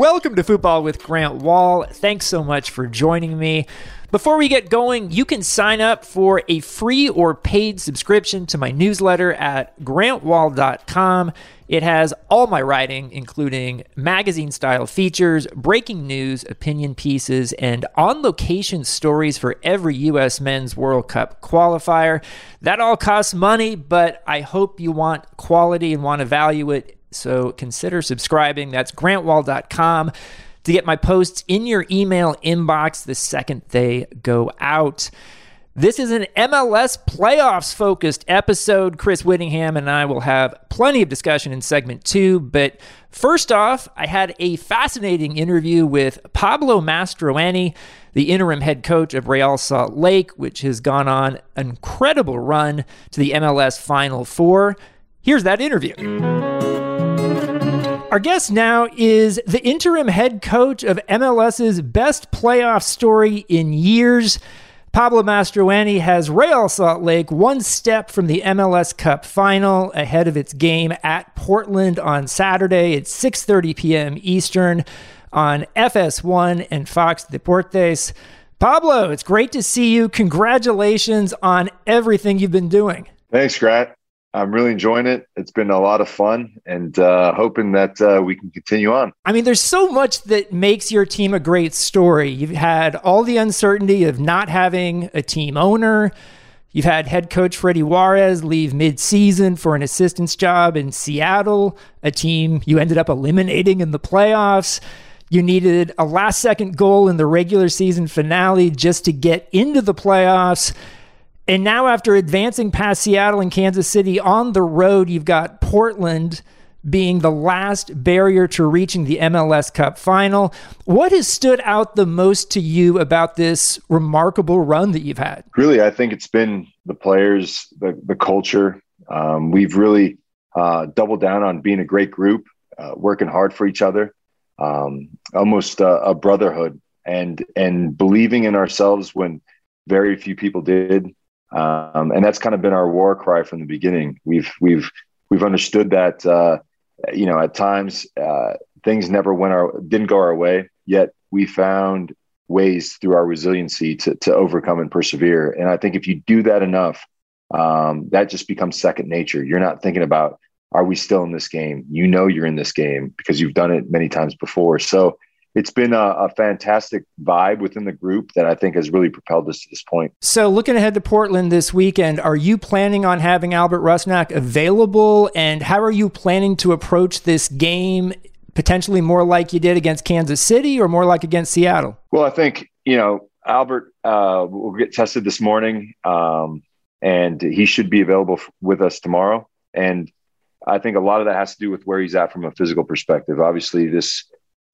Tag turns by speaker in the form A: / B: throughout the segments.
A: Welcome to Football with Grant Wahl. Thanks so much for joining me. Before we get going, you can sign up for a free or paid subscription to my newsletter at grantwahl.com. It has all my writing, including magazine style features, breaking news, opinion pieces, and on location stories for every U.S. Men's World Cup qualifier. That all costs money, but I hope you want quality and want to value it. So consider subscribing. That's grantwahl.com to get my posts in your email inbox the second they go out. This is an MLS playoffs focused episode. Chris Whittingham and I will have plenty of discussion in segment two. But first off, I had a fascinating interview with Pablo Mastroeni, the interim head coach of Real Salt Lake, which has gone on an incredible run to the MLS Final Four. Here's that interview. Our guest now is the interim head coach of MLS's best playoff story in years. Pablo Mastroeni has Real Salt Lake one step from the MLS Cup final ahead of its game at Portland on Saturday at 6:30 p.m. Eastern on FS1 and Fox Deportes. Pablo, it's great to see you. Congratulations on everything you've been doing.
B: Thanks, Grant. I'm really enjoying it. It's been a lot of fun and uh, hoping that uh, we can continue on.
A: I mean, there's so much that makes your team a great story. You've had all the uncertainty of not having a team owner. You've had head coach Freddy Juarez leave mid-season for an assistant's job in Seattle, a team you ended up eliminating in the playoffs. You needed a last second goal in the regular season finale just to get into the playoffs. And now, after advancing past Seattle and Kansas City on the road, you've got Portland being the last barrier to reaching the MLS Cup final. What has stood out the most to you about this remarkable run that you've had?
B: Really, I think it's been the players, the, the culture. Um, we've really uh, doubled down on being a great group, uh, working hard for each other, um, almost uh, a brotherhood, and and believing in ourselves when very few people did. Um, and that's kind of been our war cry from the beginning. We've we've we've understood that uh, you know at times uh, things never went our didn't go our way. Yet we found ways through our resiliency to to overcome and persevere. And I think if you do that enough, um, that just becomes second nature. You're not thinking about are we still in this game? You know you're in this game because you've done it many times before. So it's been a, a, fantastic vibe within the group that I think has really propelled us to this point.
A: So, looking ahead to Portland this weekend, are you planning on having Albert Rusnak available? And how are you planning to approach this game? Potentially more like you did against Kansas City or more like against Seattle?
B: Well, I think, you know, Albert uh, will get tested this morning um, and he should be available f- with us tomorrow. And I think a lot of that has to do with where he's at from a physical perspective. Obviously, this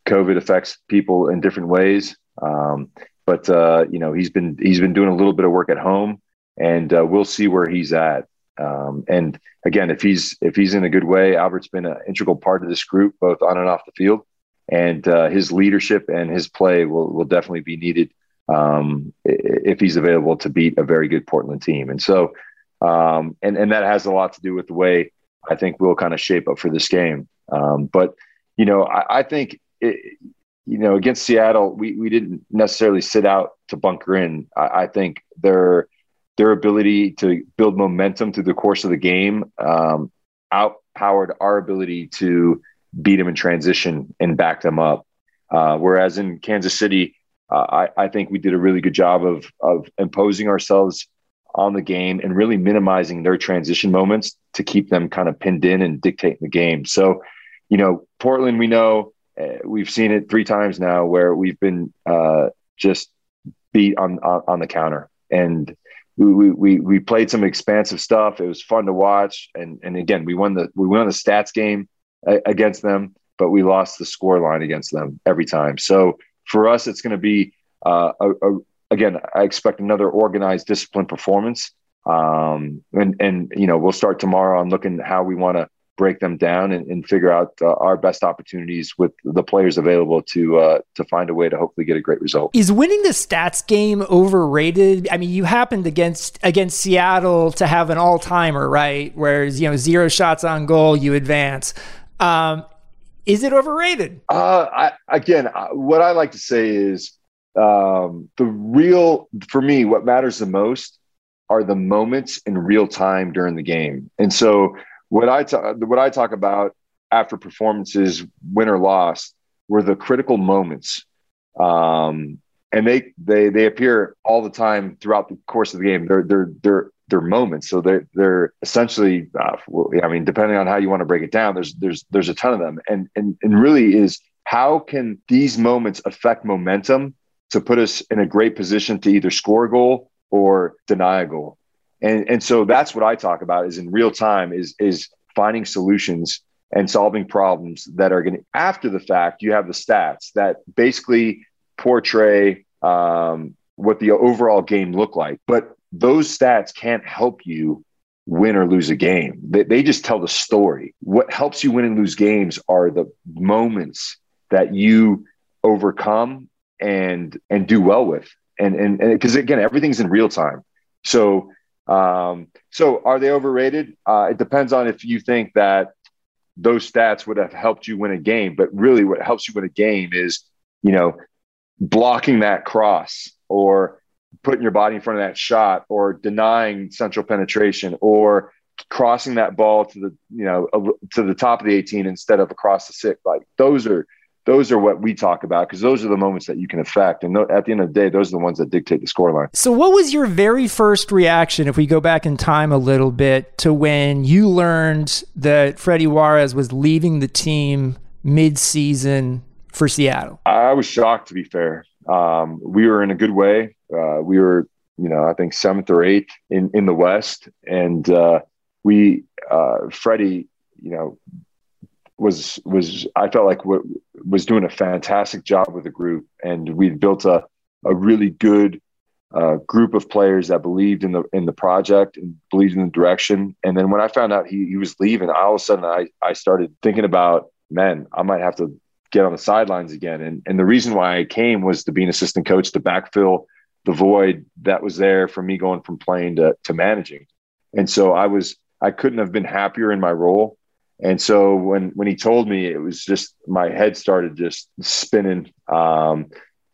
B: COVID affects people in different ways. Um, but uh, you know, he's been he's been doing a little bit of work at home, and uh, we'll see where he's at. Um, and again, if he's if he's in a good way, Albert's been an integral part of this group, both on and off the field, and uh, his leadership and his play will will definitely be needed um, if he's available to beat a very good Portland team. And so, um, and and that has a lot to do with the way I think we'll kind of shape up for this game. Um, but you know, I, I think it, you know, against Seattle, we, we didn't necessarily sit out to bunker in. I, I think their their ability to build momentum through the course of the game um, outpowered our ability to beat them in transition and back them up. Uh, whereas in Kansas City, uh, I, I, think we did a really good job of of imposing ourselves on the game and really minimizing their transition moments to keep them kind of pinned in and dictating the game. So, you know, Portland, we know we've seen it three times now where we've been uh, just beat on, on, on the counter, and we, we we played some expansive stuff. It was fun to watch, and and again we won the we won the stats game against them, but we lost the score line against them every time. So for us, it's going to be uh, a, a, again. I expect another organized, disciplined performance. Um, and and you know we'll start tomorrow on looking how we want to break them down and, and figure out uh, our best opportunities with the players available to uh, to find a way to hopefully get a great result.
A: Is winning the stats game overrated? I mean, you happened against against Seattle to have an all timer, right? Whereas you know zero shots on goal, you advance. Um, Is it overrated?
B: Uh, I, again, what I like to say is um, the real, for me, what matters the most are the moments in real time during the game. And so what I talk, what I talk about after performances, win or loss, were the critical moments. Um, and they they they appear all the time throughout the course of the game. They're they're they're they're moments. So they're they're essentially. Uh, I mean, depending on how you want to break it down, there's there's there's a ton of them. And and and really is how can these moments affect momentum to put us in a great position to either score a goal or deny a goal. And and so that's what I talk about is in real time is is finding solutions and solving problems that are going to after the fact you have the stats that basically portray um, what the overall game looked like. But those stats can't help you win or lose a game. They, they just tell the story. What helps you win and lose games are the moments that you overcome and and do well with. And and because again everything's in real time. So um so are they overrated uh it depends on if you think that those stats would have helped you win a game. But really, what helps you win a game is, you know, blocking that cross or putting your body in front of that shot or denying central penetration or crossing that ball to the you know to the top of the 18 instead of across the six like those are those are what we talk about because those are the moments that you can affect. And at the end of the day, those are the ones that dictate the scoreline.
A: So, what was your very first reaction, if we go back in time a little bit, to when you learned that Freddy Juarez was leaving the team mid-season for Seattle?
B: I was shocked, to be fair. Um, we were in a good way. Uh, we were, you know, I think seventh or eighth in in the West, and uh, we, uh, Freddie, you know, was was I felt like was doing a fantastic job with the group, and we built a a really good uh, group of players that believed in the in the project and believed in the direction. And then when I found out he, he was leaving, all of a sudden I I started thinking about, man, I might have to get on the sidelines again. And and the reason why I came was to be an assistant coach to backfill the void that was there for me going from playing to to managing. And so I was I couldn't have been happier in my role. And so when when he told me, it was just my head started just spinning. Um,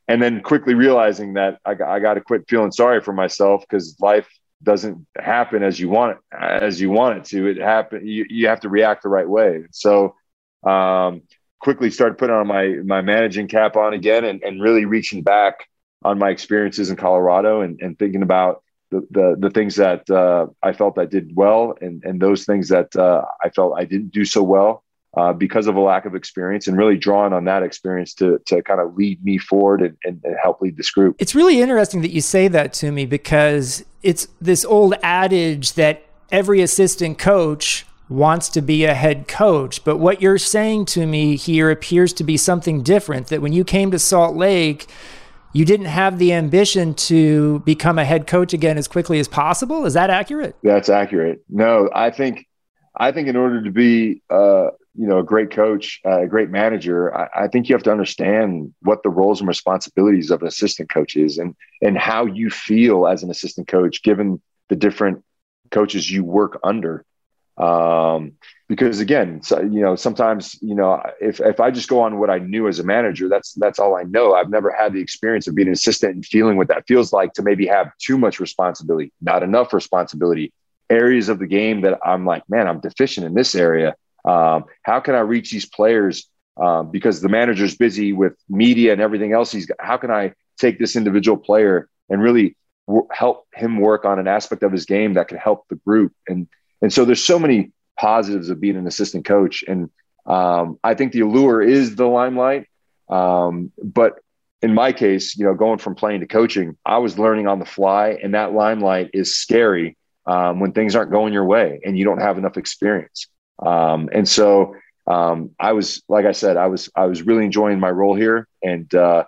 B: and then quickly realizing that I, I got to quit feeling sorry for myself because life doesn't happen as you want it as you want it to. It happen. You, you have to react the right way. So um, quickly started putting on my my managing cap on again and, and really reaching back on my experiences in Colorado and, and thinking about the, the, things that uh, I felt I did well and, and those things that uh, I felt I didn't do so well uh, because of a lack of experience and really drawing on that experience to, to kind of lead me forward and, and, and help lead this group.
A: It's really interesting that you say that to me because it's this old adage that every assistant coach wants to be a head coach. But what you're saying to me here appears to be something different that when you came to Salt Lake, you didn't have the ambition to become a head coach again as quickly as possible. Is that accurate?
B: That's accurate. No, I think I think in order to be uh, you know a great coach, uh, a great manager, I, I, think you have to understand what the roles and responsibilities of an assistant coach is, and and how you feel as an assistant coach, given the different coaches you work under. Um, because again, so, you know, sometimes, you know, if, if I just go on what I knew as a manager, that's, that's all I know. I've never had the experience of being an assistant and feeling what that feels like to maybe have too much responsibility, not enough responsibility, areas of the game that I'm like, man, I'm deficient in this area. Um, how can I reach these players? Um, because the manager's busy with media and everything else. He's got, how can I take this individual player and really w- help him work on an aspect of his game that can help the group? And, and so there's so many positives of being an assistant coach. And um, I think the allure is the limelight. Um, but in my case, you know, going from playing to coaching, I was learning on the fly, and that limelight is scary um, when things aren't going your way and you don't have enough experience. Um, and so um, I was, like I said, I was I was really enjoying my role here, and uh,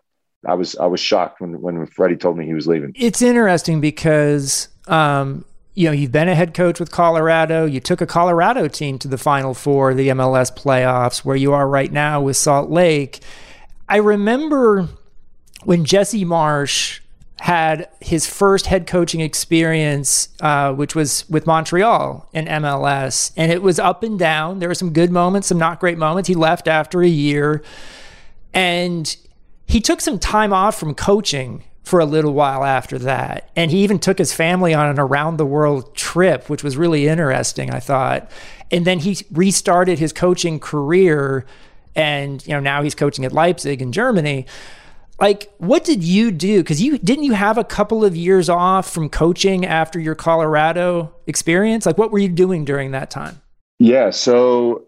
B: I was I was shocked when when Freddy told me he was leaving.
A: It's interesting because um, you know, you've been a head coach with Colorado. You took a Colorado team to the Final Four, the MLS playoffs, where you are right now with Salt Lake. I remember when Jesse Marsch had his first head coaching experience, uh, which was with Montreal in MLS. And it was up and down. There were some good moments, some not great moments. He left after a year. And he took some time off from coaching for a little while after that. And he even took his family on an around the world trip, which was really interesting, I thought. And then he restarted his coaching career. And, you know, now he's coaching at Leipzig in Germany like what did you do because you didn't you have a couple of years off from coaching after your colorado experience like what were you doing during that time
B: yeah so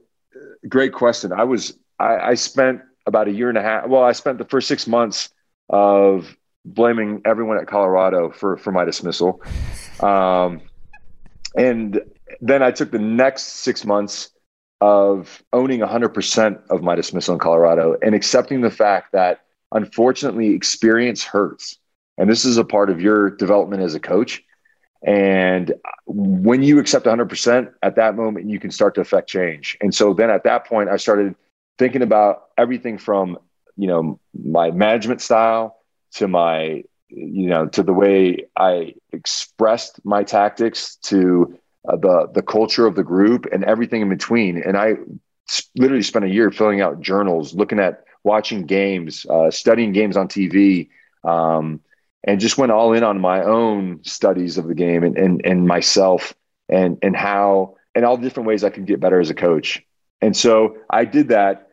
B: great question i was I, I spent about a year and a half well i spent the first six months of blaming everyone at colorado for for my dismissal um, and then i took the next six months of owning 100% of my dismissal in colorado and accepting the fact that unfortunately, experience hurts. And this is a part of your development as a coach. And when you accept 100%, at that moment, you can start to affect change. And so then at that point, I started thinking about everything from, you know, my management style to my, you know, to the way I expressed my tactics to uh, the, the culture of the group and everything in between. And I literally spent a year filling out journals, looking at watching games, uh, studying games on TV, um, and just went all in on my own studies of the game and, and, and myself and, and how, and all the different ways I could get better as a coach. And so I did that.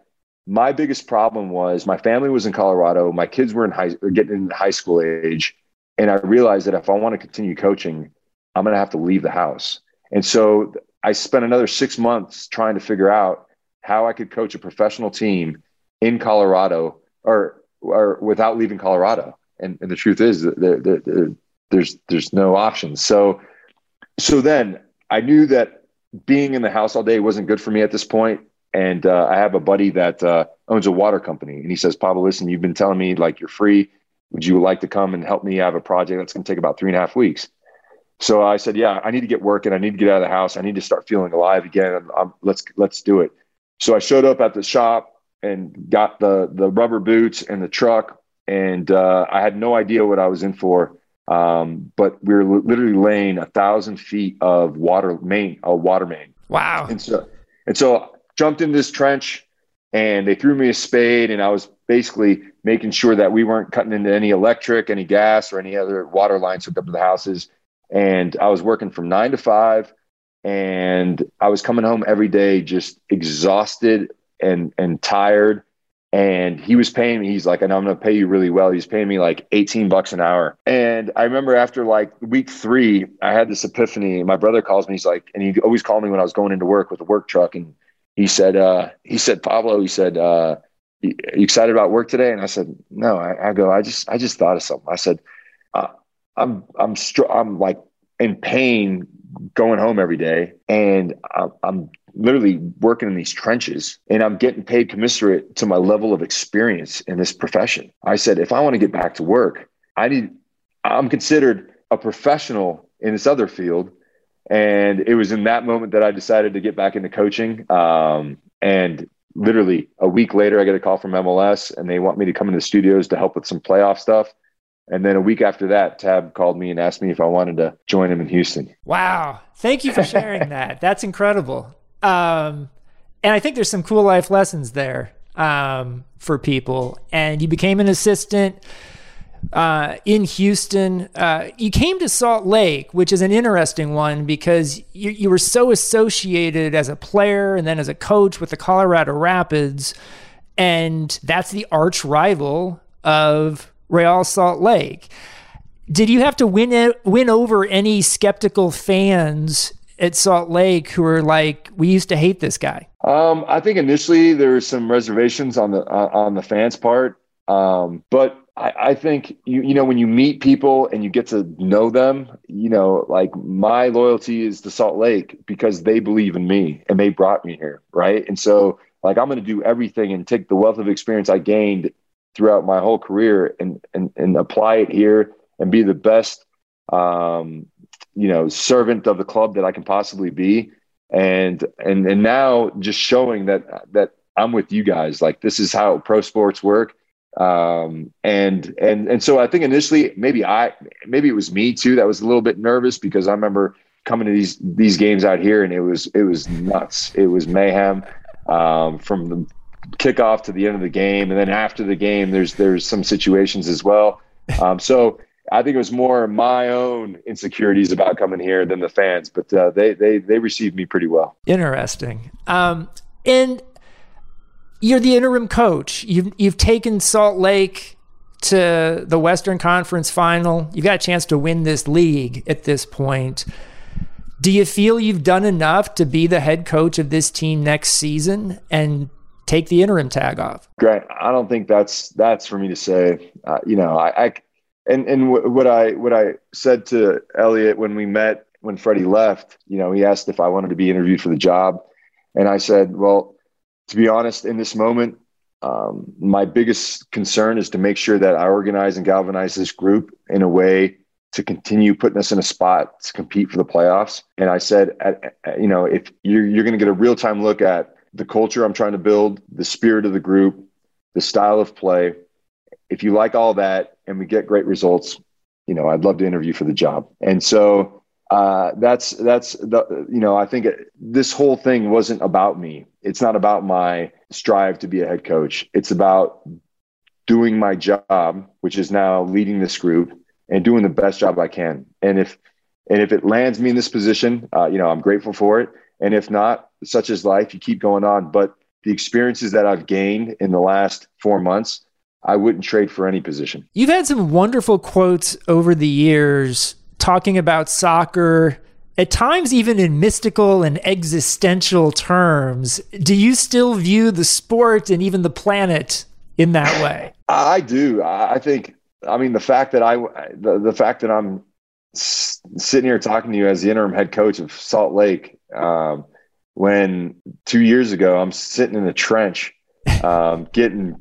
B: My biggest problem was my family was in Colorado. My kids were in high, getting in high school age. And I realized that if I want to continue coaching, I'm going to have to leave the house. And so I spent another six months trying to figure out how I could coach a professional team in Colorado or or without leaving Colorado. And, and the truth is that there, there, there, there's there's no options. So so then I knew that being in the house all day wasn't good for me at this point. And uh, I have a buddy that uh, owns a water company, and he says, "Pablo, listen, you've been telling me like you're free. Would you like to come and help me have a project that's going to take about three and a half weeks?" So I said, "Yeah, I need to get working. I need to get out of the house. I need to start feeling alive again. I'm, let's let's do it." So I showed up at the shop and got the the rubber boots and the truck, and uh, I had no idea what I was in for. Um, but we were literally laying a thousand feet of water main, a water main.
A: Wow!
B: And so, and so jumped in this trench, and they threw me a spade, and I was basically making sure that we weren't cutting into any electric, any gas, or any other water lines hooked up to the houses. And I was working from nine to five, and I was coming home every day just exhausted, and and tired. And he was paying me he's like know i'm going to pay you really well. He's paying me like 18 bucks an hour. And i remember after like week three i had this epiphany. My brother calls me he's like and he always called me when i was going into work with a work truck and he said uh he said pablo he said uh you excited about work today and i said no i, I go i just i just thought of something i said uh, i'm i'm str- i'm like in pain going home every day and I'm, I'm literally working in these trenches and I'm getting paid commensurate to my level of experience in this profession. I said, if I want to get back to work, I need, I'm considered a professional in this other field. And it was in that moment that I decided to get back into coaching. Um, and literally a week later, I get a call from MLS and they want me to come into the studios to help with some playoff stuff. And then a week after that, Tab called me and asked me if I wanted to join him in Houston.
A: Wow. Thank you for sharing that. That's incredible. Um, and I think there's some cool life lessons there um, for people. And you became an assistant uh, in Houston. Uh, you came to Salt Lake, which is an interesting one because you, you were so associated as a player and then as a coach with the Colorado Rapids. And that's the arch rival of Real Salt Lake. Did you have to win win over any skeptical fans at Salt Lake who are like, we used to hate this guy?
B: Um, I think initially there were some reservations on the on the fans' part, um, but I, I, think you you know when you meet people and you get to know them, you know, like my loyalty is to Salt Lake because they believe in me and they brought me here, right? And so like I'm going to do everything and take the wealth of experience I gained throughout my whole career and and, and apply it here and be the best um, you know servant of the club that I can possibly be and and and now just showing that that I'm with you guys like this is how pro sports work Um, and and and so I think initially maybe I maybe it was me too that was a little bit nervous because I remember coming to these these games out here and it was it was nuts. It was mayhem um, from the kickoff to the end of the game, and then after the game, there's there's some situations as well. Um, so I think it was more my own insecurities about coming here than the fans, but uh, they they they received me pretty well.
A: Interesting. Um, and you're the interim coach. You've you've taken Salt Lake to the Western Conference final. You've got a chance to win this league at this point. Do you feel you've done enough to be the head coach of this team next season and take the interim tag off?
B: Great. I don't think that's that's for me to say. Uh, you know, I, I and and what I what I said to Elliot when we met when Freddy left. You know, he asked if I wanted to be interviewed for the job, and I said, well, to be honest, in this moment, um, my biggest concern is to make sure that I organize and galvanize this group in a way to continue putting us in a spot to compete for the playoffs. And I said, at, at, you know, if you're, you're going to get a real time look at the culture I'm trying to build, the spirit of the group, the style of play, if you like all that and we get great results, you know, I'd love to interview for the job. And so uh, that's that's the you know I think it, this whole thing wasn't about me. It's not about my strive to be a head coach. It's about doing my job, which is now leading this group and doing the best job I can. And if and if it lands me in this position, uh, you know, I'm grateful for it. And if not, such is life. You keep going on. But the experiences that I've gained in the last four months, I wouldn't trade for any position.
A: You've had some wonderful quotes over the years talking about soccer, at times even in mystical and existential terms. Do you still view the sport and even the planet in that way?
B: I do. I think I mean, the fact that I, the, the fact that I'm sitting here talking to you as the interim head coach of Salt Lake, um, when two years ago I'm sitting in a trench, um, getting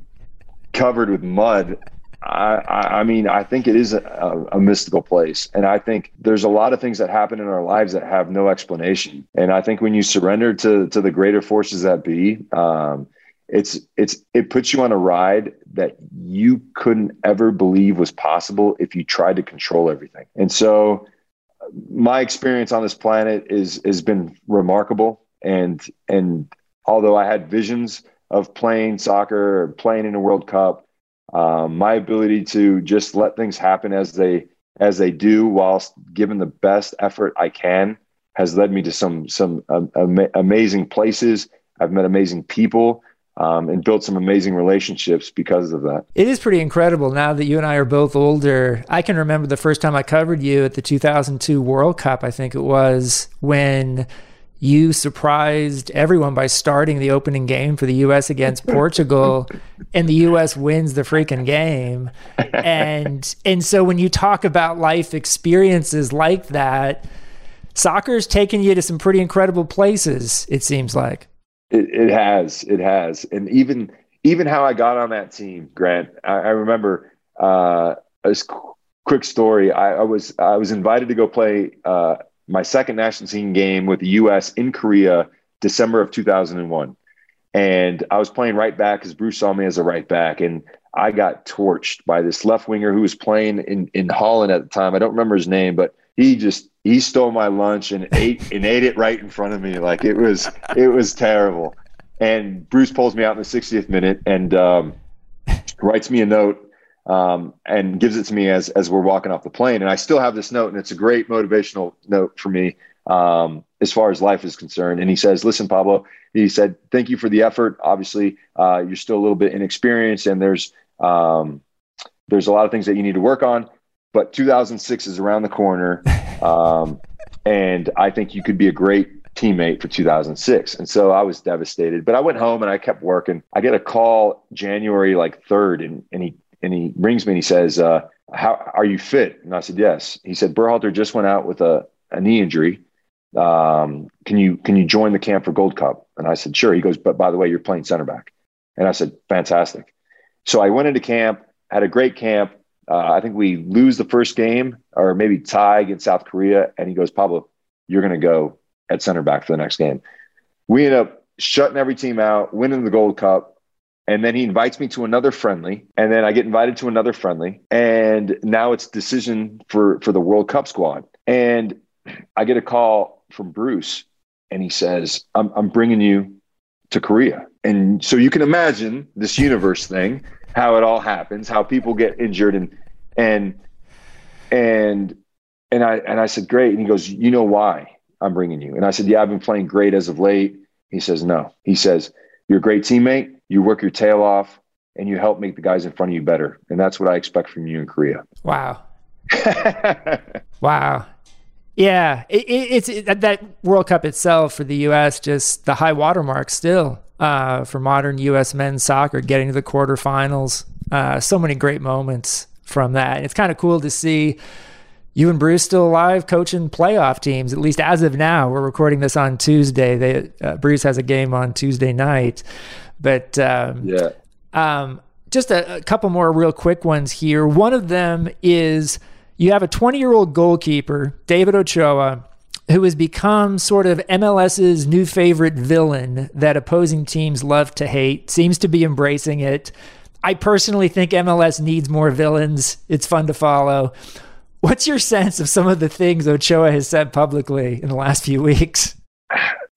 B: covered with mud. I, I, mean, I think it is a, a, mystical place. And I think there's a lot of things that happen in our lives that have no explanation. And I think when you surrender to, to the greater forces that be, um, it's it's it puts you on a ride that you couldn't ever believe was possible if you tried to control everything. And so my experience on this planet is has been remarkable and and although I had visions of playing soccer or playing in a World Cup, um, my ability to just let things happen as they as they do whilst giving the best effort I can has led me to some some um, amazing places. I've met amazing people um, and built some amazing relationships because of that.
A: It is pretty incredible now that you and I are both older. I can remember the first time I covered you at the 2002 World Cup, I think it was, when you surprised everyone by starting the opening game for the US against Portugal and the US wins the freaking game. And and so when you talk about life experiences like that, soccer's taken you to some pretty incredible places, it seems like.
B: It, it has, it has, and even even how I got on that team, Grant. I, I remember uh, a quick story. I, I, was I was invited to go play uh, my second national team game with the U.S. in Korea, December of 2001, and I was playing right back because Bruce saw me as a right back, and I got torched by this left winger who was playing in in Holland at the time. I don't remember his name, but he just he stole my lunch and ate and ate it right in front of me. Like it was it was terrible. And Bruce pulls me out in the 60th minute and um, writes me a note um, and gives it to me as as we're walking off the plane. And I still have this note, and it's a great motivational note for me um, as far as life is concerned. And he says, "Listen, Pablo," he said, "Thank you for the effort. Obviously, uh, you're still a little bit inexperienced, and there's um, there's a lot of things that you need to work on but 2006 is around the corner. Um, and I think you could be a great teammate for 2006. And so I was devastated, but I went home and I kept working. I get a call January like 3rd and, and he, and he rings me and he says, uh, how are you fit? And I said, yes. He said, Berhalter just went out with a, a knee injury. Um, can you, can you join the camp for Gold Cup? And I said, sure. He goes, but by the way, you're playing center back. And I said, fantastic. So I went into camp, had a great camp, uh, I think we lose the first game or maybe tie against South Korea. And he goes, Pablo, you're going to go at center back for the next game. We end up shutting every team out, winning the Gold Cup. And then he invites me to another friendly, and then I get invited to another friendly, and now it's decision for for the World Cup squad. And I get a call from Bruce, and he says, "I'm, I'm bringing you to Korea." And so you can imagine this universe thing, how it all happens, how people get injured, and and and and I and I said, "Great." And he goes, "You know why I'm bringing you?" And I said, "Yeah, I've been playing great as of late." He says, "No." He says, "You're a great teammate. You work your tail off." And you help make the guys in front of you better. And that's what I expect from you in Korea.
A: Wow. wow. Yeah, it, it, it's it, that World Cup itself for the U.S. just the high watermark still uh, for modern U.S. men's soccer, getting to the quarterfinals. Uh, so many great moments from that. And it's kind of cool to see you and Bruce still alive, coaching playoff teams. At least as of now, we're recording this on Tuesday. They, uh, Bruce has a game on Tuesday night, but um,
B: yeah.
A: Um, just a, a couple more real quick ones here. One of them is you have a 20 year old goalkeeper, David Ochoa, who has become sort of MLS's new favorite villain that opposing teams love to hate, seems to be embracing it. I personally think MLS needs more villains. It's fun to follow. What's your sense of some of the things Ochoa has said publicly in the last few weeks?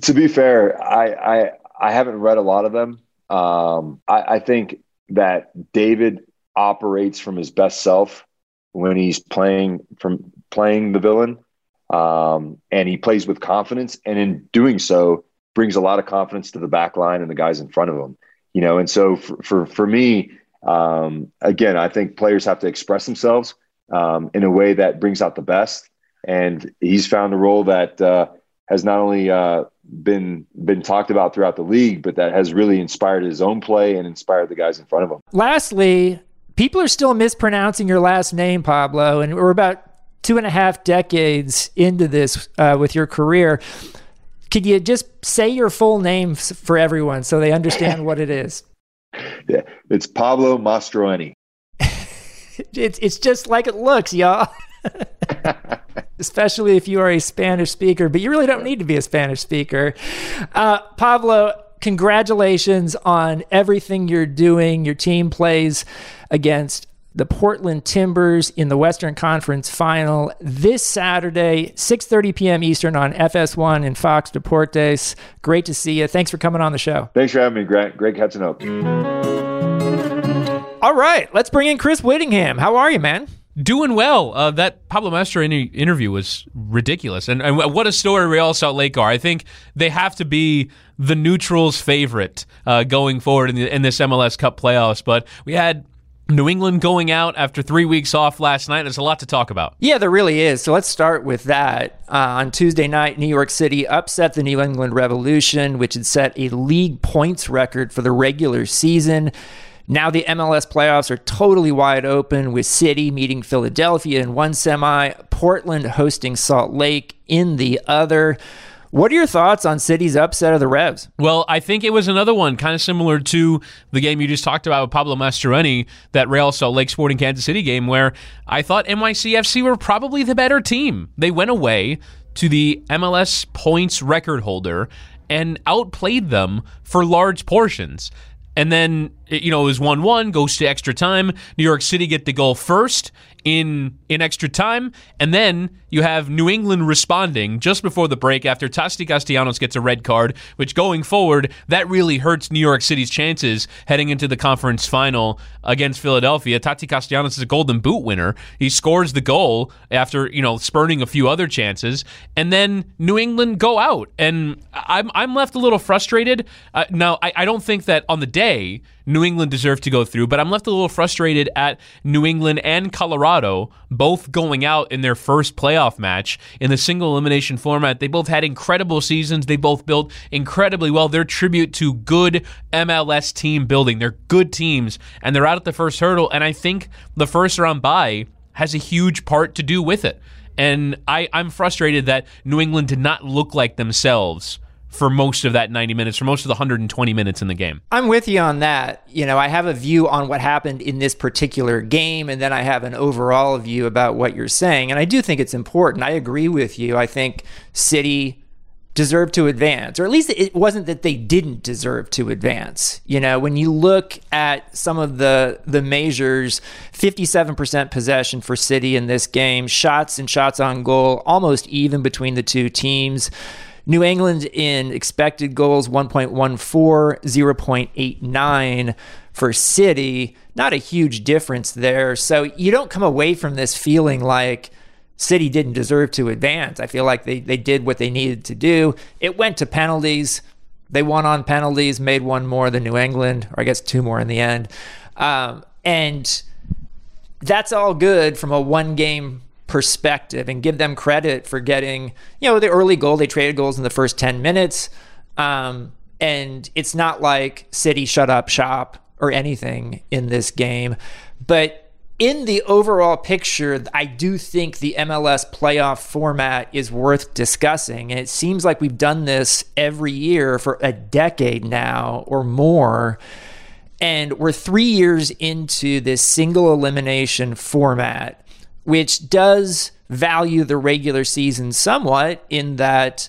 B: To be fair, I I, I haven't read a lot of them. Um, I, I think that David operates from his best self when he's playing from playing the villain, um, and he plays with confidence, and in doing so, brings a lot of confidence to the back line and the guys in front of him. You know, and so for for, for me, um, again, I think players have to express themselves um, in a way that brings out the best, and he's found a role that uh, has not only uh, been been talked about throughout the league, but that has really inspired his own play and inspired the guys in front of him.
A: Lastly, people are still mispronouncing your last name, Pablo, and we're about two and a half decades into this uh, with your career. Could you just say your full name for everyone so they understand what it is?
B: Yeah, it's Pablo Mastroeni.
A: it's it's just like it looks, y'all. Especially if you are a Spanish speaker, but you really don't need to be a Spanish speaker. Uh, Pablo, congratulations on everything you're doing. Your team plays against the Portland Timbers in the Western Conference Final this Saturday, 6:30 p.m. Eastern on FS1 and Fox Deportes. Great to see you. Thanks for coming on the show.
B: Thanks for having me, Grant. Great catching up.
A: All right, let's bring in Chris Whittingham. How are you, man?
C: Doing well. Uh, that Pablo Mastro interview was ridiculous, and, and, what a story Real Salt Lake are. I think they have to be the neutrals' favorite uh, going forward in, the, in this MLS Cup playoffs. But we had New England going out after three weeks off last night. There's a lot to talk about.
A: Yeah, there really is. So let's start with that. Uh, on Tuesday night, New York City upset the New England Revolution, which had set a league points record for the regular season. Now the MLS playoffs are totally wide open with City meeting Philadelphia in one semi, Portland hosting Salt Lake in the other. What are your thoughts on City's upset of the Revs?
C: Well, I think it was another one kind of similar to the game you just talked about with Pablo Mastroeni, that Real Salt Lake Sporting Kansas City game, where I thought NYCFC were probably the better team. They went away to the MLS points record holder and outplayed them for large portions. And then, you know, it was 1 1, goes to extra time. New York City get the goal first in in extra time, and then you have New England responding just before the break after Tati Castellanos gets a red card, which going forward that really hurts New York City's chances heading into the conference final against Philadelphia. Tati Castellanos is a Golden Boot winner. He scores the goal after you know spurning a few other chances, and then New England go out, and I'm I'm left a little frustrated. Uh, now I, I don't think that on the day New England deserved to go through, but I'm left a little frustrated at New England and Colorado both going out in their first playoff match in the single elimination format. They both had incredible seasons. They both built incredibly well. They're tribute to good MLS team building. They're good teams, and they're out at the first hurdle. And I think the first round bye has a huge part to do with it. And I, I'm frustrated that New England did not look like themselves for most of that 90 minutes, for most of the 120 minutes in the game.
A: I'm with you on that. You know, I have a view on what happened in this particular game, and then I have an overall view about what you're saying. And I do think it's important. I agree with you. I think City deserved to advance, or at least it wasn't that they didn't deserve to advance. You know, when you look at some of the the measures, 57% possession for City in this game, shots and shots on goal almost even between the two teams. New England in expected goals 1.14, 0.89 for City. Not a huge difference there. So you don't come away from this feeling like City didn't deserve to advance. I feel like they, they did what they needed to do. It went to penalties. They won on penalties, made one more than New England, or I guess two more in the end. Um, and that's all good from a one game perspective and give them credit for getting, you know, the early goal. They traded goals in the first 10 minutes. Um, and it's not like City shut up shop or anything in this game. But in the overall picture, I do think the MLS playoff format is worth discussing. And it seems like we've done this every year for a decade now or more. And we're three years into this single elimination format, which does value the regular season somewhat in that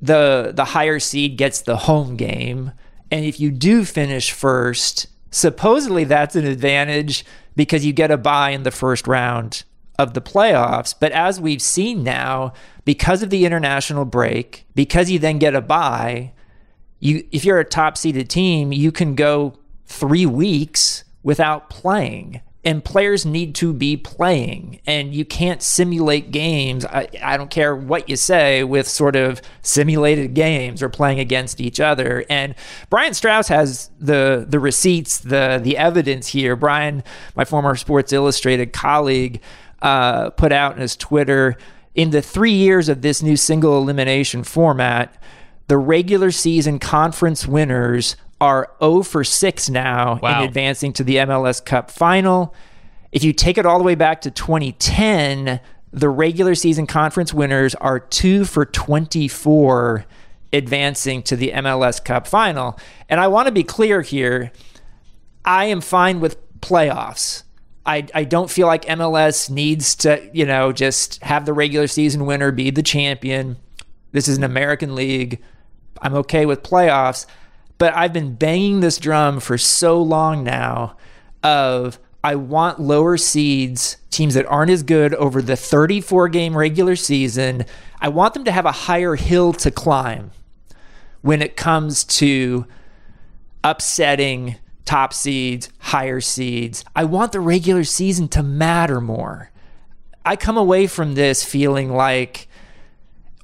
A: the the higher seed gets the home game. And if you do finish first, supposedly that's an advantage because you get a bye in the first round of the playoffs. But as we've seen now, because of the international break, because you then get a bye, you if you're a top seeded team, you can go three weeks without playing and players need to be playing and you can't simulate games. I, I, don't care what you say with sort of simulated games or playing against each other. And brian straus has the the receipts the the evidence here. Brian my former sports illustrated colleague uh, put out in his twitter in the three years of this new single elimination format the regular season conference winners are 0 for 6 now wow. in advancing to the MLS Cup final. If you take it all the way back to 2010, the regular season conference winners are 2 for 24 advancing to the MLS Cup final. And I want to be clear here I am fine with playoffs. I, I don't feel like MLS needs to, you know, just have the regular season winner be the champion. This is an American league. I'm okay with playoffs. But I've been banging this drum for so long now of I want lower seeds, teams that aren't as good over the 34 game regular season. I want them to have a higher hill to climb when it comes to upsetting top seeds, higher seeds. I want the regular season to matter more. I come away from this feeling like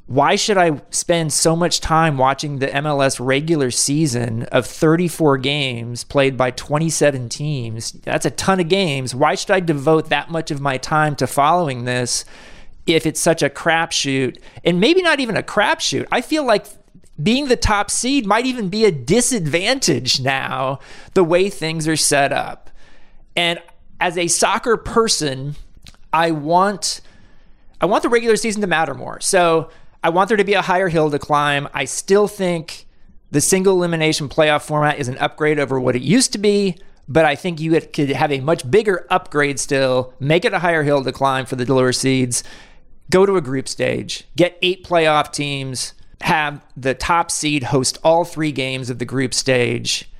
A: why should I spend so much time watching the MLS regular season of 34 games played by 27 teams? That's a ton of games. Why should I devote that much of my time to following this if it's such a crapshoot? And maybe not even a crapshoot. I feel like being the top seed might even be a disadvantage now, the way things are set up. And as a soccer person, I want I want the regular season to matter more. So I want there to be a higher hill to climb. I still think the single elimination playoff format is an upgrade over what it used to be, but I think you could have a much bigger upgrade still, make it a higher hill to climb for the lower seeds, go to a group stage, get eight playoff teams, have the top seed host all three games of the group stage.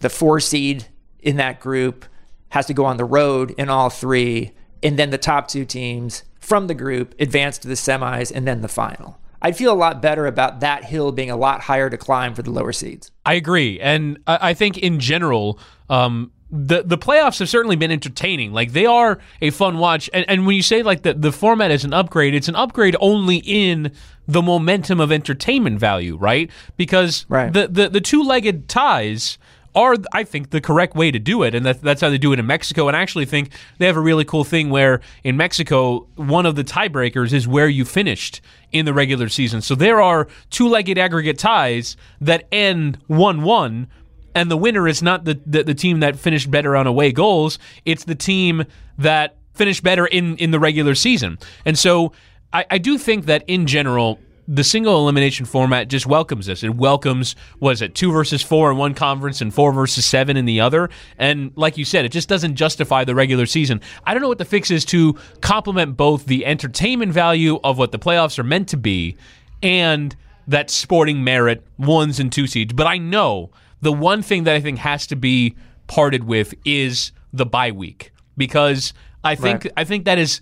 A: The four seed in that group has to go on the road in all three, and then the top two teams from the group, advance to the semis, and then the final. I'd feel a lot better about that hill being a lot higher to climb for the lower seeds.
C: I agree, and I think in general, um, the the playoffs have certainly been entertaining. Like they are a fun watch, and, and when you say like the the format is an upgrade, it's an upgrade only in the momentum of entertainment value, right? Because right. the the, the two legged ties are, I think, the correct way to do it. And that, that's how they do it in Mexico. And I actually think they have a really cool thing where in Mexico, one of the tiebreakers is where you finished in the regular season. So there are two legged aggregate ties that end 1 1. And the winner is not the, the, the team that finished better on away goals, it's the team that finished better in, in the regular season. And so I, I do think that in general, the single elimination format just welcomes this. It welcomes was it two versus four in one conference and four versus seven in the other. And like you said, it just doesn't justify the regular season. I don't know what the fix is to complement both the entertainment value of what the playoffs are meant to be and that sporting merit ones and two seeds. But I know the one thing that I think has to be parted with is the bye week because I think
A: Right.
C: I think that is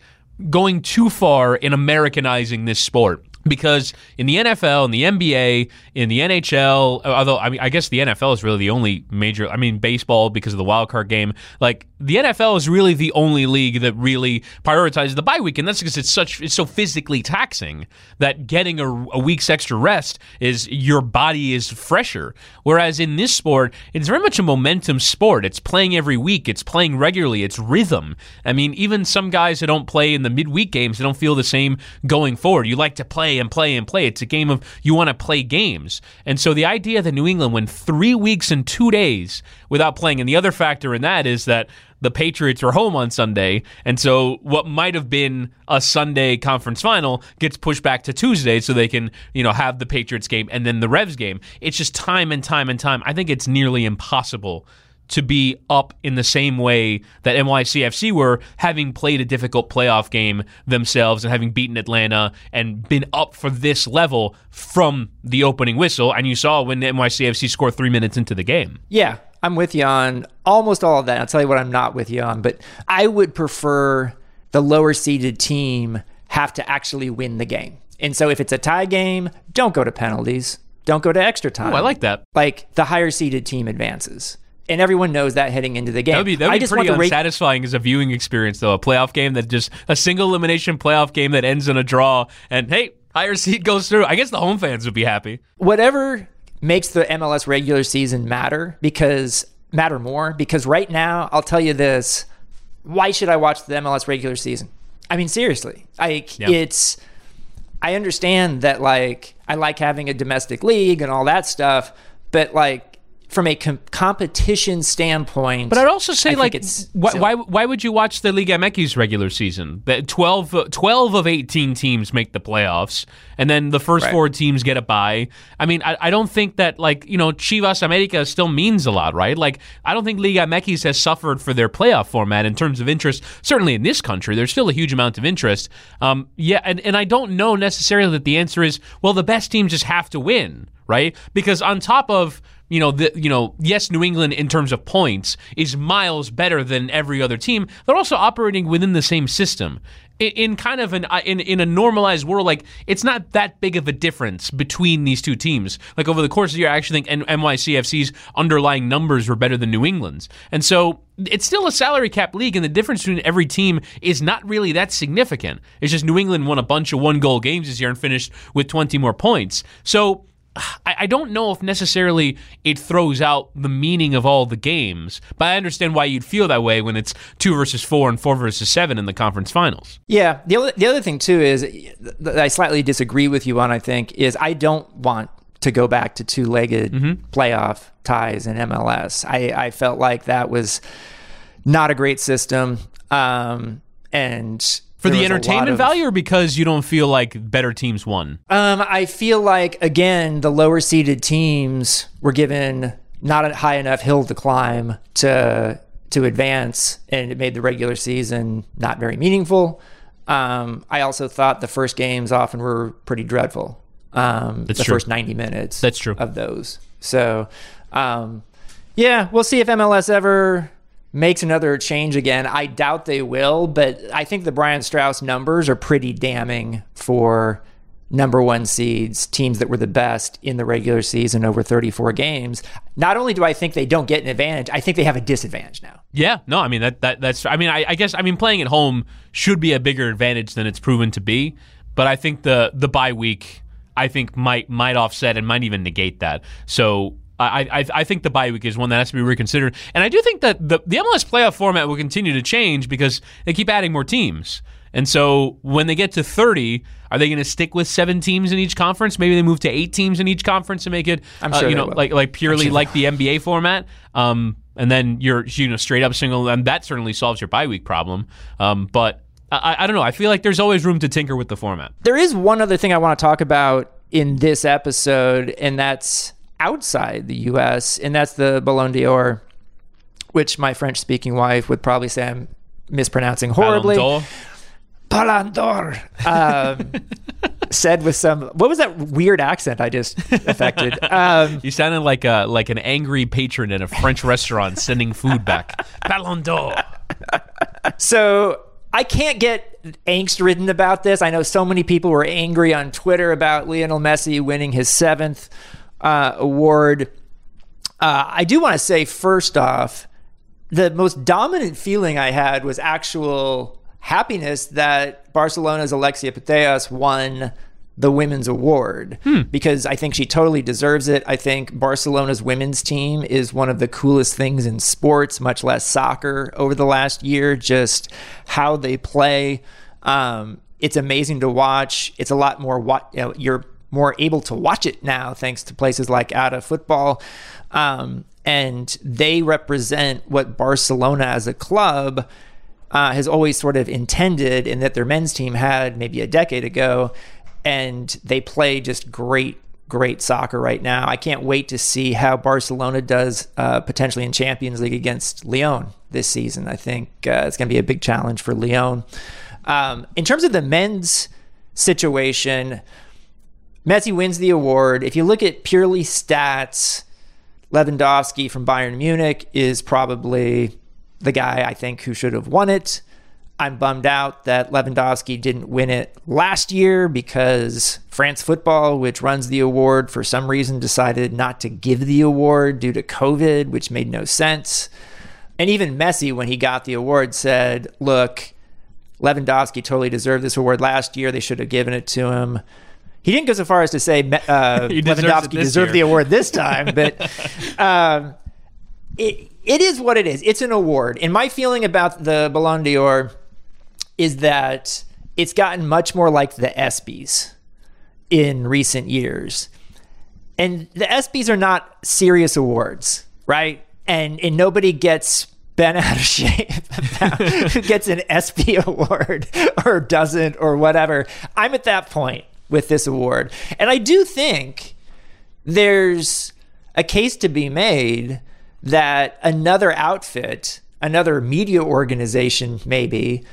C: going too far in Americanizing this sport. Because in the NFL, in the NBA, in the NHL, although I mean, I guess the NFL is really the only major. I mean, baseball because of the wild card game. Like the NFL is really the only league that really prioritizes the bye week, and that's because it's such it's so physically taxing that getting a, a week's extra rest is your body is fresher. Whereas in this sport, it's very much a momentum sport. It's playing every week. It's playing regularly. It's rhythm. I mean, even some guys that don't play in the midweek games, they don't feel the same going forward. You like to play and play and play. It's a game of you want to play games. And so the idea that New England went three weeks and two days without playing, and the other factor in that is that the Patriots were home on Sunday, and so what might have been a Sunday conference final gets pushed back to Tuesday so they can, you know, have the Patriots game and then the Revs game. It's just time and time and time. I think it's nearly impossible to be up in the same way that NYCFC were, having played a difficult playoff game themselves and having beaten Atlanta and been up for this level from the opening whistle. And you saw when NYCFC scored three minutes into the game.
A: Yeah, I'm with you on almost all of that. I'll tell you what I'm not with you on, but I would prefer the lower seeded team have to actually win the game. And so if it's a tie game, don't go to penalties. Don't go to extra time.
C: Oh, I like that.
A: Like the higher seeded team advances. And everyone knows that heading into the game.
C: That would be, that would
A: I
C: be pretty
A: want the rate-
C: unsatisfying as a viewing experience, though. A playoff game that just a single elimination playoff game that ends in a draw, and hey, higher seed goes through. I guess the home fans would be happy.
A: whatever makes the MLS regular season matter because matter more because right now I'll tell you this why should I watch the MLS regular season I mean seriously like
C: Yeah.
A: it's I understand that like I like having a domestic league and all that stuff but like from a com- competition standpoint
C: But I'd also say,
A: I
C: like,
A: it's
C: why, why why would you watch the Liga MX regular season? That 12, uh, 12 of eighteen teams make the playoffs, and then the first
A: Right.
C: four teams get a bye. I mean, I, I don't think that like you know Chivas America still means a lot, right? Like, I don't think Liga MX has suffered for their playoff format in terms of interest. Certainly in this country, there's still a huge amount of interest. Um, yeah, and and I don't know necessarily that the answer is well, the best teams just have to win, right? Because on top of you know, the, you know, yes, New England in terms of points is miles better than every other team. They're also operating within the same system. In, in kind of an uh, in in a normalized world, like it's not that big of a difference between these two teams. Like over the course of the year, I actually think NYCFC's underlying numbers were better than New England's, and so it's still a salary cap league, and the difference between every team is not really that significant. It's just New England won a bunch of one goal games this year and finished with twenty more points. So I, I don't know if necessarily it throws out the meaning of all the games, but I understand why you'd feel that way when it's two versus four and four versus seven in the conference finals.
A: Yeah. The other, the other thing, too, is that I slightly disagree with you on, I think, is I don't want to go back to two legged
C: Mm-hmm.
A: playoff ties in MLS. I, I felt like that was not a great system. Um, and
C: For
A: there
C: the
A: was a lot
C: entertainment
A: of-
C: value, or because you don't feel like better teams won?
A: Um, I feel like again the lower seeded teams were given not a high enough hill to climb to to advance, and it made the regular season not very meaningful. Um, I also thought the first games often were pretty dreadful. Um, the
C: true.
A: first ninety minutes.
C: That's true.
A: of those. So, um, yeah, we'll see if MLS ever makes another change again. I doubt they will, but I think the Brian Straus numbers are pretty damning for number one seeds, teams that were the best in the regular season over 34 games. Not only do I think they don't get an advantage, I think they have a disadvantage now.
C: Yeah, no, I mean that that that's. I mean, I, I guess I mean playing at home should be a bigger advantage than it's proven to be, but I think the the bye week I think might might offset and might even negate that. So. I, I I think the bye week is one that has to be reconsidered, and I do think that the the MLS playoff format will continue to change because they keep adding more teams, and so when they get to thirty, are they going to stick with seven teams in each conference? Maybe they move to eight teams in each conference and make it,
A: I'm
C: uh,
A: sure
C: you know,
A: will.
C: like like purely
A: sure
C: like the NBA format. Um, and then you're you know straight up single, and that certainly solves your bye week problem. Um, but I, I don't know. I feel like there's always room to tinker with the format.
A: There is one other thing I want to talk about in this episode, and that's outside the U.S., and that's the Ballon d'Or, which my French-speaking wife would probably say I'm mispronouncing horribly.
C: Ballon d'Or.
A: Um, said with some what was that weird accent I just affected? Um,
C: you sounded like a like an angry patron in a French restaurant sending food back. Ballon d'Or.
A: So I can't get angst ridden about this. I know so many people were angry on Twitter about Lionel Messi winning his seventh uh, award. Uh, I do want to say first off, the most dominant feeling I had was actual happiness that Barcelona's Alexia Putellas won the women's award hmm. because I think she totally deserves it. I think Barcelona's women's team is one of the coolest things in sports, much less soccer, over the last year. Just how they play. Um, it's amazing to watch. It's a lot more what you know, you're more able to watch it now thanks to places like Ada Football. Um, and they represent what Barcelona as a club uh, has always sort of intended and that their men's team had maybe a decade ago and they play just great great soccer right now. I can't wait to see how Barcelona does uh, potentially in Champions League against Lyon this season. I think uh, it's going to be a big challenge for Lyon. Um, in terms of the men's situation, Messi wins the award. If you look at purely stats, Lewandowski from Bayern Munich is probably the guy I think who should have won it. I'm bummed out that Lewandowski didn't win it last year because France Football, which runs the award, for some reason decided not to give the award due to COVID, which made no sense. And even Messi, when he got the award, said, Look, Lewandowski totally deserved this award last year. They should have given it to him. He didn't go so far as to say uh, Lewandowski deserved the award this time, but um, it, it is what it is. It's an award. And my feeling about the Ballon d'Or is that it's gotten much more like the ESPYs in recent years. And the ESPYs are not serious awards, right? And and nobody gets bent out of shape who gets an ESPY award or doesn't or whatever. I'm at that point with this award. And I do think there's a case to be made that another outfit, another media organization maybe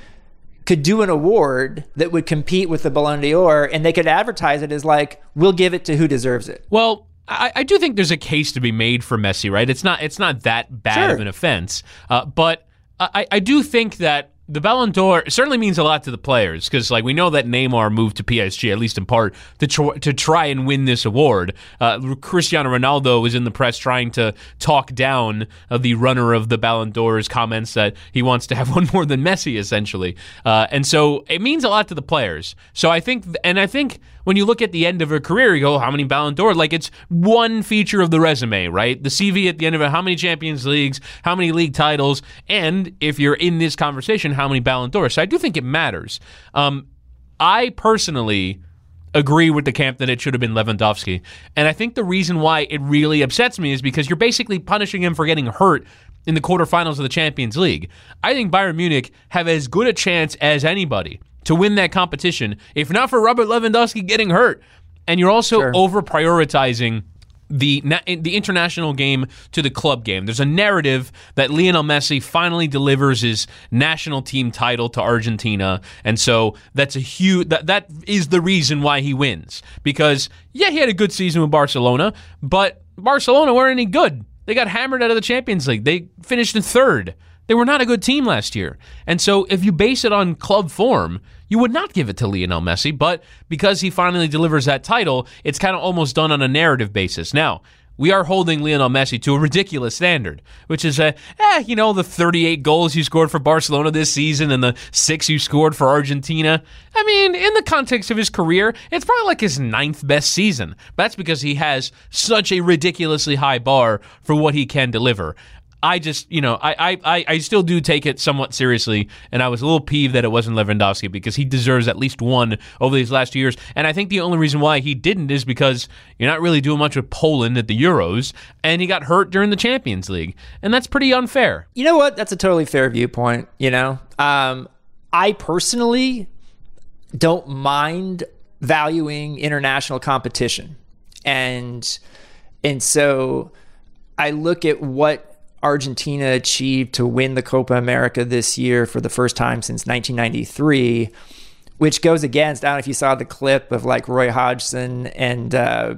A: could do an award that would compete with the Ballon d'Or and they could advertise it as like, we'll give it to who deserves it.
C: Well, I, I do think there's a case to be made for Messi, right? It's not it's not that bad sure. of an offense, uh, but I, I do think that the Ballon d'Or certainly means a lot to the players because, like, we know that Neymar moved to PSG at least in part to tr- to try and win this award. Uh, Cristiano Ronaldo was in the press trying to talk down uh, the runner of the Ballon d'Or's comments that he wants to have one more than Messi, essentially. Uh, and so it means a lot to the players. So I think, and I think when you look at the end of a career, you go, how many Ballon d'Or? Like it's one feature of the resume, right? The CV at the end of it, how many Champions Leagues, how many league titles, and if you're in this conversation, how many Ballon d'Or. So I do think it matters. Um, I personally agree with the camp that it should have been Lewandowski. And I think the reason why it really upsets me is because you're basically punishing him for getting hurt in the quarterfinals of the Champions League. I think Bayern Munich have as good a chance as anybody to win that competition, if not for Robert Lewandowski getting hurt. And you're also sure. over prioritizing the the international game to the club game. There's a narrative that Lionel Messi finally delivers his national team title to Argentina, and so that's a huge that that is the reason why he wins. Because yeah, he had a good season with Barcelona, but Barcelona weren't any good. They got hammered out of the Champions League. They finished in third. They were not a good team last year. And so if you base it on club form, you would not give it to Lionel Messi. But because he finally delivers that title, it's kind of almost done on a narrative basis. Now, we are holding Lionel Messi to a ridiculous standard, which is, a, eh, you know, the 38 goals you scored for Barcelona this season and the six you scored for Argentina. I mean, in the context of his career, it's probably like his ninth best season. But That's because he has such a ridiculously high bar for what he can deliver. I just, you know, I, I, I still do take it somewhat seriously, and I was a little peeved that it wasn't Lewandowski because he deserves at least one over these last two years. And I think the only reason why he didn't is because you're not really doing much with Poland at the Euros, and he got hurt during the Champions League, and that's pretty unfair.
A: You know what? That's a totally fair viewpoint. You know, um, I personally don't mind valuing international competition, and and so I look at what Argentina achieved to win the Copa America this year for the first time since 1993 which goes against. I don't know if you saw the clip of like Roy Hodgson and uh,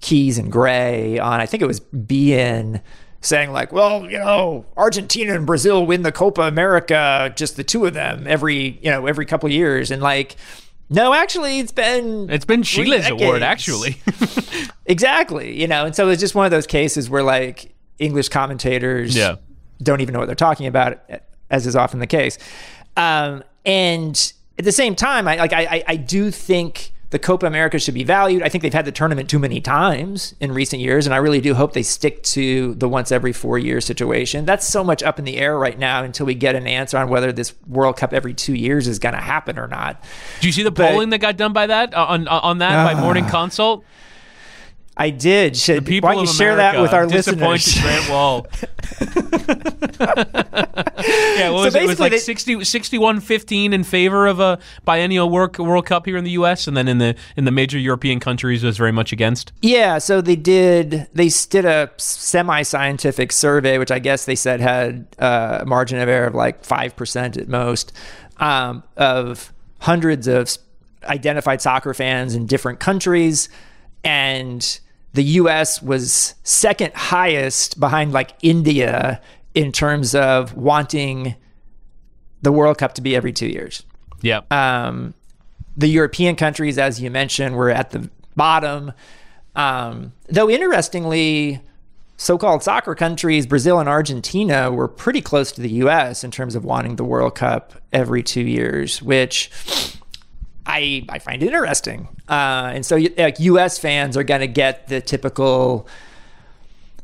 A: Keys and Gray on. I think it was beIN saying like, well, you know, Argentina and Brazil win the Copa America, just the two of them every, you know, every couple years, and like. No, actually, it's been
C: it's been Chile's award actually.
A: exactly, you know, and so it's just one of those cases where like English commentators
C: yeah.
A: don't even know what they're talking about, as is often the case. Um, and at the same time, I like I, I do think the Copa America should be valued. I think they've had the tournament too many times in recent years, and I really do hope they stick to the once every four year situation. That's so much up in the air right now until we get an answer on whether this World Cup every two years is going to happen or not.
C: Do you see the but, polling that got done by that uh, on on that uh, by Morning Consult?
A: I did. Should, the people why don't you share that with our listeners?
C: Grant Wahl. yeah, what was so it? it was like they, 60, 61 15 in favor of a biennial work, World Cup here in the U.S., and then in the in the major European countries was very much against.
A: Yeah, so they did. They did a semi-scientific survey, which I guess they said had uh, a margin of error of like five percent at most, um, of hundreds of identified soccer fans in different countries, and the US was second highest behind like India in terms of wanting the World Cup to be every two years.
C: Yeah.
A: Um, the European countries, as you mentioned, were at the bottom. Um, though interestingly, so-called soccer countries, Brazil and Argentina, were pretty close to the U.S. in terms of wanting the World Cup every two years, which I, I find it interesting. Uh, and so like US fans are going to get the typical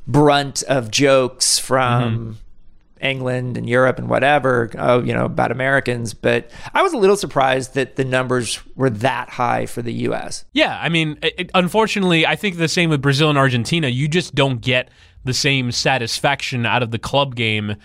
A: brunt of jokes from mm-hmm. England and Europe and whatever, oh, you know, about Americans. But I was a little surprised that the numbers were that high for the US.
C: Yeah. I mean, it, unfortunately, I think the same with Brazil and Argentina. You just don't get the same satisfaction out of the club game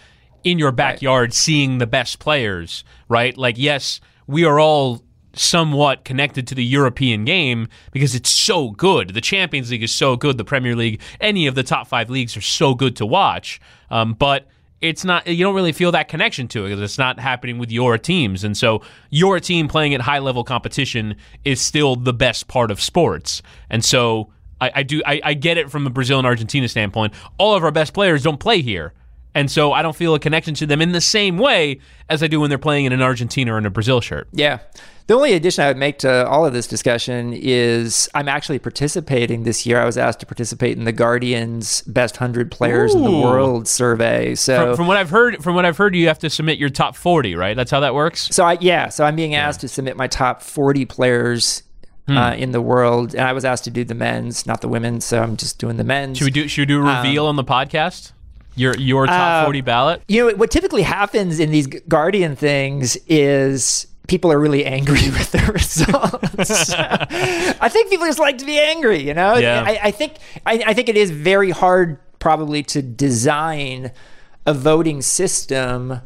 C: in your backyard right. seeing the best players, right? Like, yes, we are all somewhat connected to the European game because it's so good. The Champions League is so good. The Premier League, any of the top five leagues are so good to watch. Um, but it's not you don't really feel that connection to it because it's not happening with your teams and so your team playing at high level competition is still the best part of sports and so i, I do I, I, get it from the brazil and argentina standpoint all of our best players don't play here and so I don't feel a connection to them in the same way as I do when they're playing in an Argentina or in a Brazil shirt.
A: Yeah. The only addition I would make to all of this discussion is I'm actually participating this year. I was asked to participate in the Guardian's Best Hundred Players Ooh. in the World survey. So
C: from, from, what I've heard, from what I've heard, you have to submit your top 40, right? That's how that works.
A: So I yeah, so I'm being asked yeah. to submit my top 40 players Hmm. Uh, in the world. And I was asked to do the men's, not the women's. So I'm just doing the men's.
C: Should we do? Should we do a reveal um, on the podcast? Your your top uh, forty ballot.
A: You know what typically happens in these Guardian things is people are really angry with the results. I think people just like to be angry. You know,
C: yeah.
A: I, I think I, I think it is very hard probably to design a voting system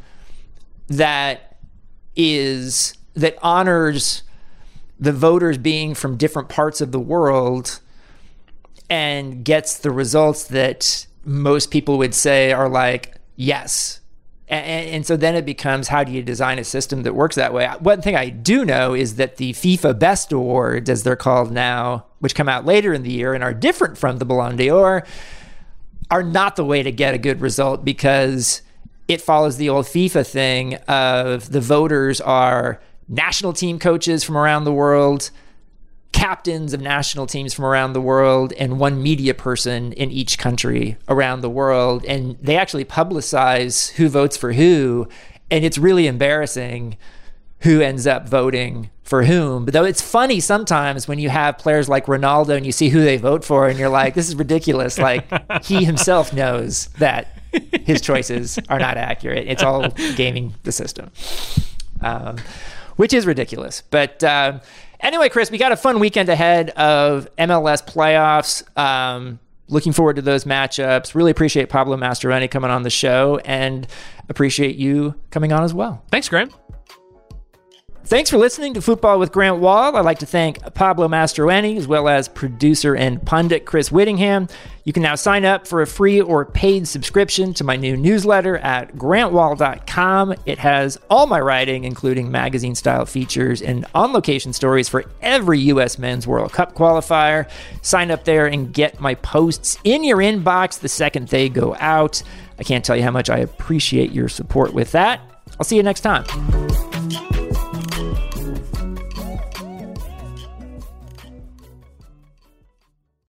A: that is that honors the voters being from different parts of the world and gets the results that most people would say are like, yes. And, and, so then it becomes how do you design a system that works that way? One thing I do know is that the FIFA Best Awards, as they're called now, which come out later in the year and are different from the Ballon d'Or, are not the way to get a good result because it follows the old FIFA thing of the voters are national team coaches from around the world captains of national teams from around the world and one media person in each country around the world. And they actually publicize who votes for who. And it's really embarrassing who ends up voting for whom. But though it's funny sometimes when you have players like Ronaldo and you see who they vote for and you're like, this is ridiculous. Like he himself knows that his choices are not accurate. It's all gaming the system, um, which is ridiculous. But uh, Anyway, Chris, we got a fun weekend ahead of MLS playoffs. Um, looking forward to those matchups. Really appreciate Pablo Mastroeni coming on the show and appreciate you coming on as well.
C: Thanks, Graham.
A: Thanks for listening to Football with Grant Wahl. I'd like to thank Pablo Mastroeni as well as producer and pundit Chris Whittingham. You can now sign up for a free or paid subscription to my new newsletter at grantwahl.com. It has all my writing, including magazine style features and on location stories for every U.S. Men's World Cup qualifier. Sign up there and get my posts in your inbox the second they go out. I can't tell you how much I appreciate your support with that. I'll see you next time.